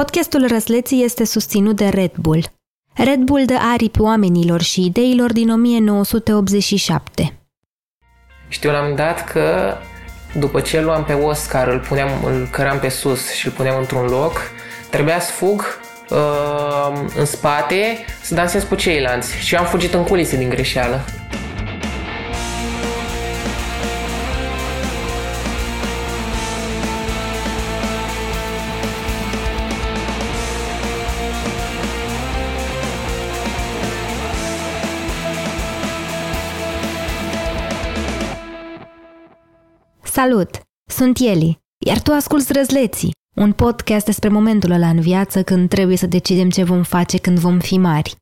Podcastul Răsleții este susținut de Red Bull. Red Bull dă aripi oamenilor și ideilor din 1987. Știu la un dat că după ce îl luam pe Oscar, îl, puneam, îl căram pe sus și îl puneam într-un loc, trebuia să fug uh, în spate să dansez cu ceilalți și eu am fugit în culise din greșeală. Salut! Sunt Eli, iar tu asculți Răzleții, un podcast despre momentul ăla în viață când trebuie să decidem ce vom face când vom fi mari.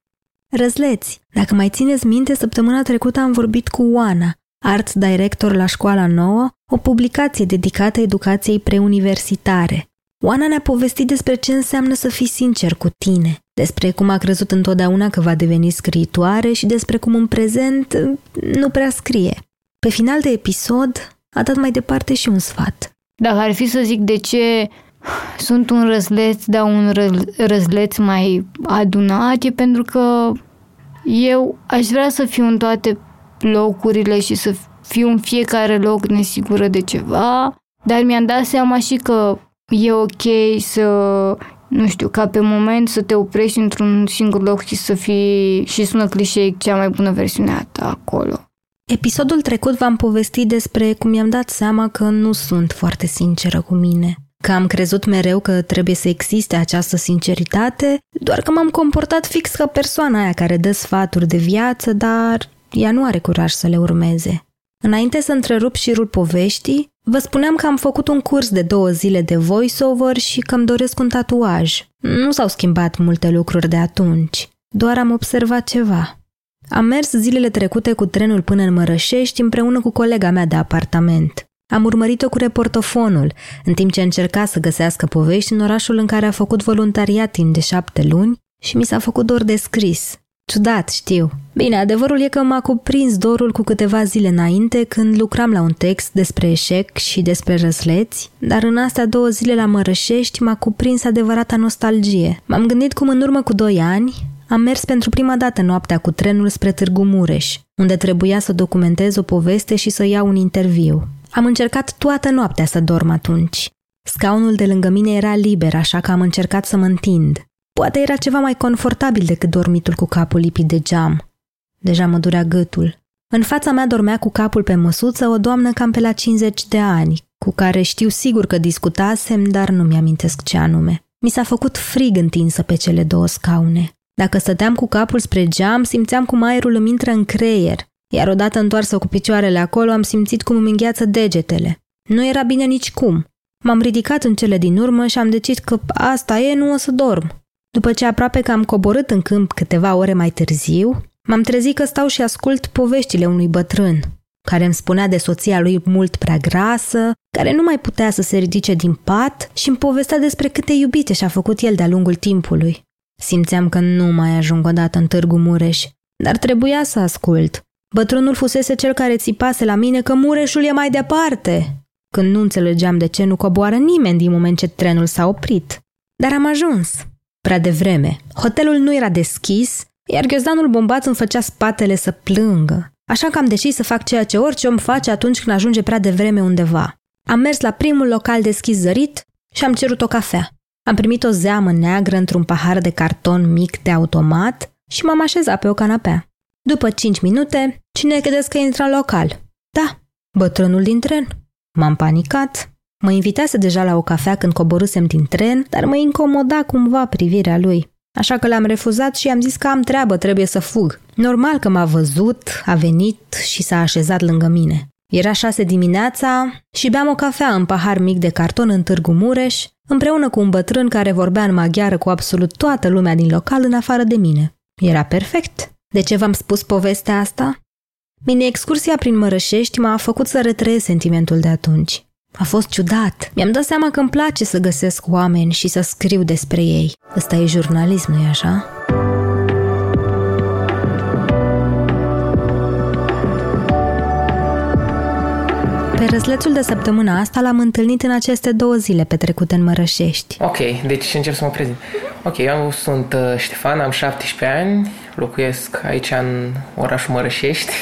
Răzleți, dacă mai țineți minte, săptămâna trecută am vorbit cu Oana, art director la școala nouă, o publicație dedicată educației preuniversitare. Oana ne-a povestit despre ce înseamnă să fii sincer cu tine, despre cum a crezut întotdeauna că va deveni scriitoare și despre cum în prezent nu prea scrie. Pe final de episod, a dat mai departe și un sfat. Dacă ar fi să zic de ce sunt un răzleț, dar un răzleț mai adunat, e pentru că eu aș vrea să fiu în toate locurile și să fiu în fiecare loc nesigură de ceva, dar mi-am dat seama și că e ok să, nu știu, ca pe moment să te oprești într-un singur loc și să fii, și sună clișeic, cea mai bună versiune a ta acolo. Episodul trecut v-am povestit despre cum mi-am dat seama că nu sunt foarte sinceră cu mine. Că am crezut mereu că trebuie să existe această sinceritate, doar că m-am comportat fix ca persoana aia care dă sfaturi de viață, dar ea nu are curaj să le urmeze. Înainte să întrerup șirul poveștii, vă spuneam că am făcut un curs de două zile de voiceover și că îmi doresc un tatuaj. Nu s-au schimbat multe lucruri de atunci, doar am observat ceva. Am mers zilele trecute cu trenul până în Mărășești împreună cu colega mea de apartament. Am urmărit-o cu reportofonul, în timp ce încerca să găsească povești în orașul în care a făcut voluntariat timp de șapte luni și mi s-a făcut dor de scris. Ciudat, știu. Bine, adevărul e că m-a cuprins dorul cu câteva zile înainte când lucram la un text despre eșec și despre răsleți, dar în astea două zile la Mărășești m-a cuprins adevărata nostalgie. M-am gândit cum în urmă cu doi ani, am mers pentru prima dată noaptea cu trenul spre Târgu Mureș, unde trebuia să documentez o poveste și să iau un interviu. Am încercat toată noaptea să dorm atunci. Scaunul de lângă mine era liber, așa că am încercat să mă întind. Poate era ceva mai confortabil decât dormitul cu capul lipit de geam. Deja mă durea gâtul. În fața mea dormea cu capul pe măsuță o doamnă cam pe la 50 de ani, cu care știu sigur că discutasem, dar nu mi-amintesc ce anume. Mi s-a făcut frig întinsă pe cele două scaune. Dacă stăteam cu capul spre geam, simțeam cum aerul îmi intră în creier, iar odată întoarsă cu picioarele acolo, am simțit cum îmi îngheață degetele. Nu era bine nici cum. M-am ridicat în cele din urmă și am decis că asta e, nu o să dorm. După ce aproape că am coborât în câmp câteva ore mai târziu, m-am trezit că stau și ascult poveștile unui bătrân, care îmi spunea de soția lui mult prea grasă, care nu mai putea să se ridice din pat și îmi povestea despre câte iubite și-a făcut el de-a lungul timpului. Simțeam că nu mai ajung odată în Târgu Mureș, dar trebuia să ascult. Bătrânul fusese cel care țipase la mine că Mureșul e mai departe, când nu înțelegeam de ce nu coboară nimeni din moment ce trenul s-a oprit. Dar am ajuns. Prea devreme. Hotelul nu era deschis, iar ghiozdanul bombat îmi făcea spatele să plângă. Așa că am decis să fac ceea ce orice om face atunci când ajunge prea devreme undeva. Am mers la primul local deschis zărit și am cerut o cafea. Am primit o zeamă neagră într-un pahar de carton mic de automat și m-am așezat pe o canapea. După cinci minute, cine credeți că intră în local? Da, bătrânul din tren. M-am panicat. Mă invitase deja la o cafea când coborâsem din tren, dar mă incomoda cumva privirea lui. Așa că l-am refuzat și am zis că am treabă, trebuie să fug. Normal că m-a văzut, a venit și s-a așezat lângă mine. Era șase dimineața și beam o cafea în pahar mic de carton în Târgu Mureș, împreună cu un bătrân care vorbea în maghiară cu absolut toată lumea din local în afară de mine. Era perfect. De ce v-am spus povestea asta? Mine excursia prin Mărășești m-a făcut să retrăiesc sentimentul de atunci. A fost ciudat. Mi-am dat seama că îmi place să găsesc oameni și să scriu despre ei. Ăsta e jurnalism, nu-i așa? Răzlețul de săptămâna asta l-am întâlnit în aceste două zile petrecute în Mărășești. Ok, deci încep să mă prezint. Ok, eu sunt uh, Ștefan, am 17 ani, locuiesc aici în orașul Mărășești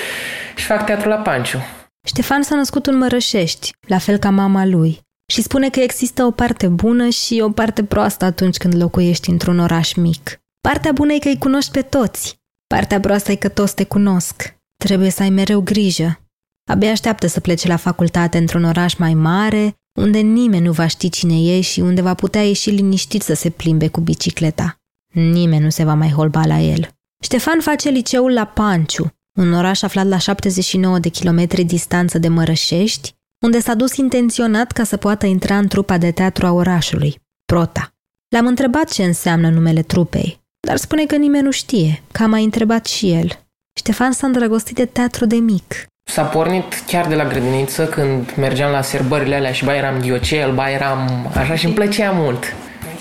și fac teatru la Panciu. Ștefan s-a născut în Mărășești, la fel ca mama lui, și spune că există o parte bună și o parte proastă atunci când locuiești într-un oraș mic. Partea bună e că îi cunoști pe toți. Partea proastă e că toți te cunosc. Trebuie să ai mereu grijă. Abia așteaptă să plece la facultate într-un oraș mai mare, unde nimeni nu va ști cine e și unde va putea ieși liniștit să se plimbe cu bicicleta. Nimeni nu se va mai holba la el. Ștefan face liceul la Panciu, un oraș aflat la 79 de kilometri distanță de Mărășești, unde s-a dus intenționat ca să poată intra în trupa de teatru a orașului, Prota. L-am întrebat ce înseamnă numele trupei, dar spune că nimeni nu știe, că a mai întrebat și el. Ștefan s-a îndrăgostit de teatru de mic. S-a pornit chiar de la grădiniță când mergeam la serbările alea și ba eram ghiocel, ba eram așa și îmi plăcea mult.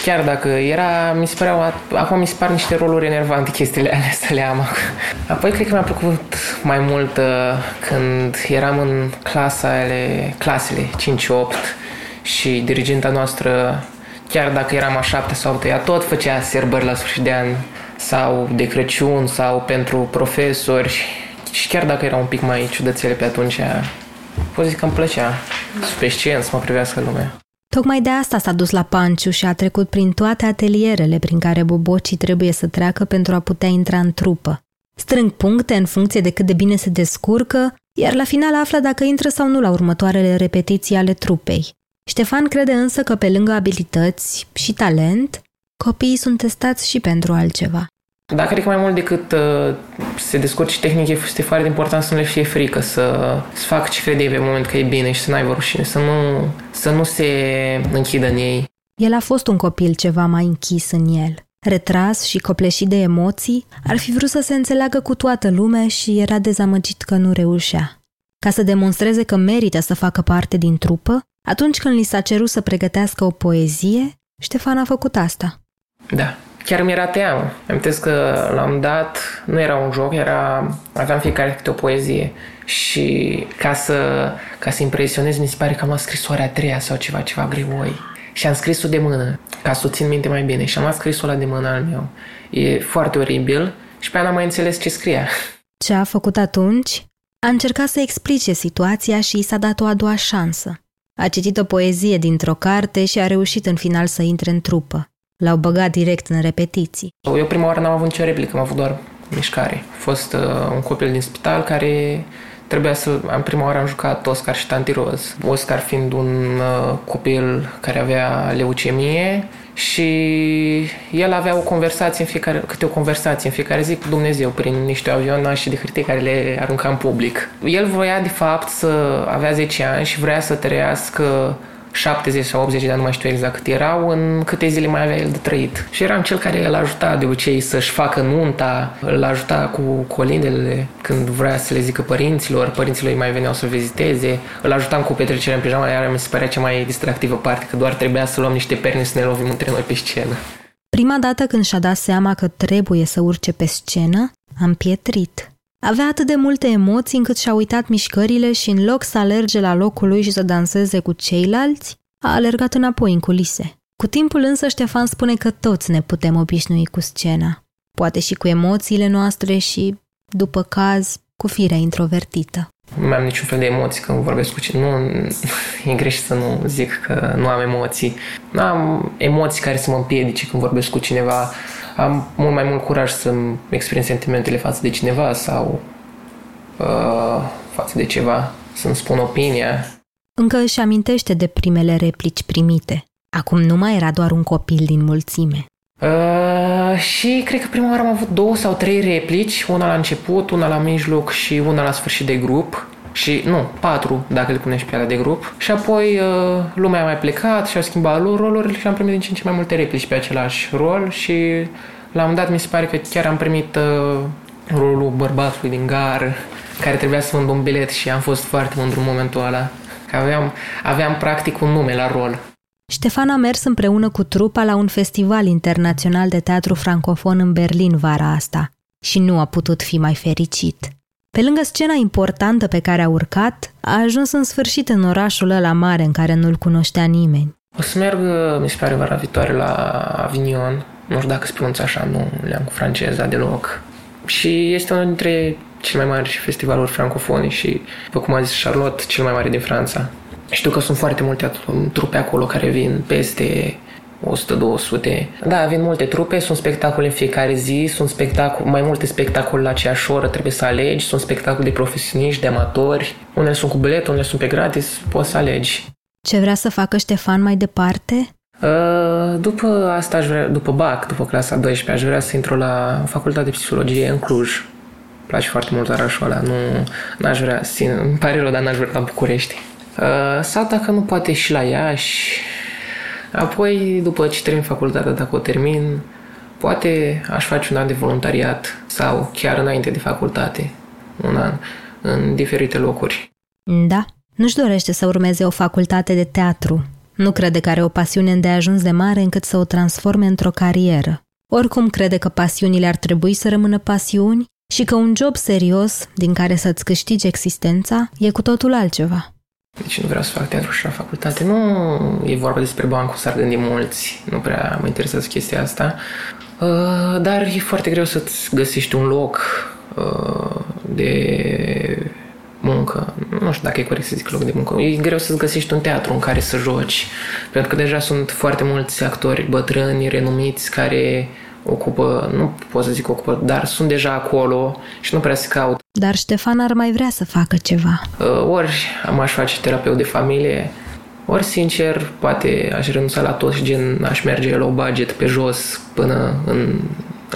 Chiar dacă era, mi se păreau, acum mi se par niște roluri enervante chestiile alea să le am. Apoi cred că mi-a plăcut mai mult uh, când eram în clasa ale, clasele 5-8 și dirigenta noastră, chiar dacă eram a șapte sau ea tot făcea serbări la sfârșit de an sau de Crăciun sau pentru profesori și chiar dacă era un pic mai ciudățele pe atunci, pot zic că îmi plăcea pe scenă să mă privească lumea. Tocmai de asta s-a dus la Panciu și a trecut prin toate atelierele prin care bobocii trebuie să treacă pentru a putea intra în trupă. Strâng puncte în funcție de cât de bine se descurcă, iar la final află dacă intră sau nu la următoarele repetiții ale trupei. Ștefan crede însă că pe lângă abilități și talent, copiii sunt testați și pentru altceva. Da, cred că mai mult decât uh, se descurci tehnic, este foarte important să nu le fie frică, să, să facă ce crede pe moment că e bine și să n-ai rușine, să nu, să nu se închidă în ei. El a fost un copil ceva mai închis în el. Retras și copleșit de emoții, ar fi vrut să se înțeleagă cu toată lumea și era dezamăgit că nu reușea. Ca să demonstreze că merită să facă parte din trupă, atunci când li s-a cerut să pregătească o poezie, Ștefan a făcut asta. Da, chiar mi-era teamă. Amintesc că l-am dat, nu era un joc, era, aveam fiecare câte o poezie și ca să, ca să impresionez, mi se pare că am luat scrisoarea a treia sau ceva, ceva greoi. Și am scris-o de mână, ca să o țin minte mai bine. Și am luat scrisul ăla de mână al meu. E foarte oribil și pe aia n-am mai înțeles ce scria. Ce a făcut atunci? A încercat să explice situația și și s-a dat o a doua șansă. A citit o poezie dintr-o carte și a reușit în final să intre în trupă. L-au băgat direct în repetiții. Eu prima oară n-am avut nicio replică, am avut doar mișcare. A fost uh, un copil din spital care trebuia să... În prima oară am jucat Oscar și Tanti Roz. Oscar fiind un uh, copil care avea leucemie și el avea o conversație în fiecare, câte o conversație în fiecare zi cu Dumnezeu prin niște avionașe de hârtie care le arunca în public. El voia de fapt să avea 10 ani și vrea să trăiască 70 sau 80 de ani, nu mai știu exact cât erau, în câte zile mai avea el de trăit. Și eram cel care îl ajuta de obicei să-și facă nunta, îl ajuta cu colindele când vrea să le zică părinților, părinților îi mai veneau să viziteze, îl ajutam cu petrecerea în pijama, iar mi se părea cea mai distractivă parte, că doar trebuia să luăm niște perni să ne lovim între noi pe scenă. Prima dată când și-a dat seama că trebuie să urce pe scenă, am pietrit. Avea atât de multe emoții încât și-a uitat mișcările și în loc să alerge la locul lui și să danseze cu ceilalți, a alergat înapoi în culise. Cu timpul însă Ștefan spune că toți ne putem obișnui cu scena. Poate și cu emoțiile noastre și, după caz, cu firea introvertită. Nu am niciun fel de emoții când vorbesc cu cineva. Nu, e greșit să nu zic că nu am emoții. Nu am emoții care să mă împiedice când vorbesc cu cineva am mult mai mult curaj să-mi exprim sentimentele față de cineva sau uh, față de ceva, să-mi spun opinia. Încă își amintește de primele replici primite. Acum nu mai era doar un copil din mulțime. Uh, și cred că prima oară am avut două sau trei replici, una la început, una la mijloc și una la sfârșit de grup. Și, nu, patru, dacă le punem și pe alea de grup. Și apoi uh, lumea a mai plecat și au schimbat lor rolurile și am primit din ce în ce mai multe replici pe același rol și la un dat mi se pare că chiar am primit uh, rolul bărbatului din gar care trebuia să vând un bilet și am fost foarte mândru în momentul ăla. Că aveam, aveam practic un nume la rol. Ștefan a mers împreună cu trupa la un festival internațional de teatru francofon în Berlin vara asta și nu a putut fi mai fericit. Pe lângă scena importantă pe care a urcat, a ajuns în sfârșit în orașul ăla mare în care nu-l cunoștea nimeni. O să merg, mi se pare, vara viitoare la Avignon. Nu știu dacă se pronunță așa, nu le-am cu franceza deloc. Și este unul dintre cele mai mari festivaluri francofone și, după cum a zis Charlotte, cel mai mare din Franța. Știu că sunt foarte multe trupe acolo care vin peste 100-200. Da, vin multe trupe, sunt spectacole în fiecare zi, sunt spectacol, mai multe spectacole la aceeași oră, trebuie să alegi, sunt spectacole de profesioniști, de amatori, unele sunt cu bilet, unele sunt pe gratis, poți să alegi. Ce vrea să facă Ștefan mai departe? Uh, după asta, aș vrea, după BAC, după clasa 12, aș vrea să intru la facultate de psihologie în Cluj. Îmi place foarte mult orașul ăla, nu n-aș vrea, țin, îmi pare rău, dar n-aș vrea la București. Uh, sau dacă nu poate și la Iași. Apoi, după ce termin facultatea, dacă o termin, poate aș face un an de voluntariat sau chiar înainte de facultate, un an, în diferite locuri. Da, nu-și dorește să urmeze o facultate de teatru. Nu crede că are o pasiune îndeajuns de mare încât să o transforme într-o carieră. Oricum crede că pasiunile ar trebui să rămână pasiuni și că un job serios, din care să-ți câștigi existența, e cu totul altceva. Deci nu vreau să fac teatru și la facultate. Nu e vorba despre bani, cum s-ar gândi mulți. Nu prea mă interesează chestia asta. Uh, dar e foarte greu să-ți găsești un loc uh, de muncă. Nu știu dacă e corect să zic loc de muncă. E greu să-ți găsești un teatru în care să joci. Pentru că deja sunt foarte mulți actori bătrâni, renumiți, care ocupă, nu pot să zic ocupă, dar sunt deja acolo și nu prea se caut. Dar Ștefan ar mai vrea să facă ceva. Uh, ori m-aș face terapeut de familie, ori, sincer, poate aș renunța la tot și gen aș merge la o budget pe jos până în,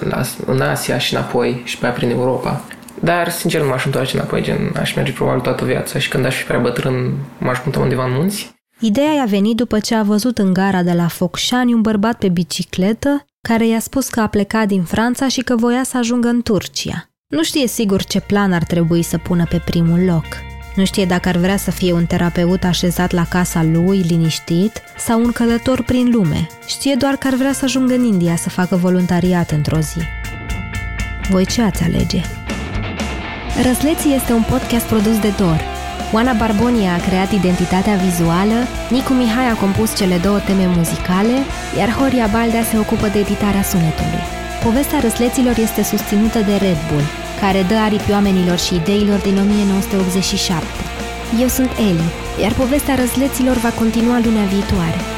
la, în Asia și înapoi și pe prin Europa. Dar, sincer, nu m-aș întoarce înapoi, gen, aș merge probabil toată viața și când aș fi prea bătrân, m-aș muta undeva în munți. Ideea i-a venit după ce a văzut în gara de la Focșani un bărbat pe bicicletă care i-a spus că a plecat din Franța și că voia să ajungă în Turcia. Nu știe sigur ce plan ar trebui să pună pe primul loc. Nu știe dacă ar vrea să fie un terapeut așezat la casa lui, liniștit, sau un călător prin lume. Știe doar că ar vrea să ajungă în India să facă voluntariat într-o zi. Voi ce ați alege? Răzleții este un podcast produs de Dor. Oana Barbonia a creat identitatea vizuală, Nicu Mihai a compus cele două teme muzicale, iar Horia Baldea se ocupă de editarea sunetului. Povestea răsleților este susținută de Red Bull, care dă aripi oamenilor și ideilor din 1987. Eu sunt Eli, iar povestea răsleților va continua lunea viitoare.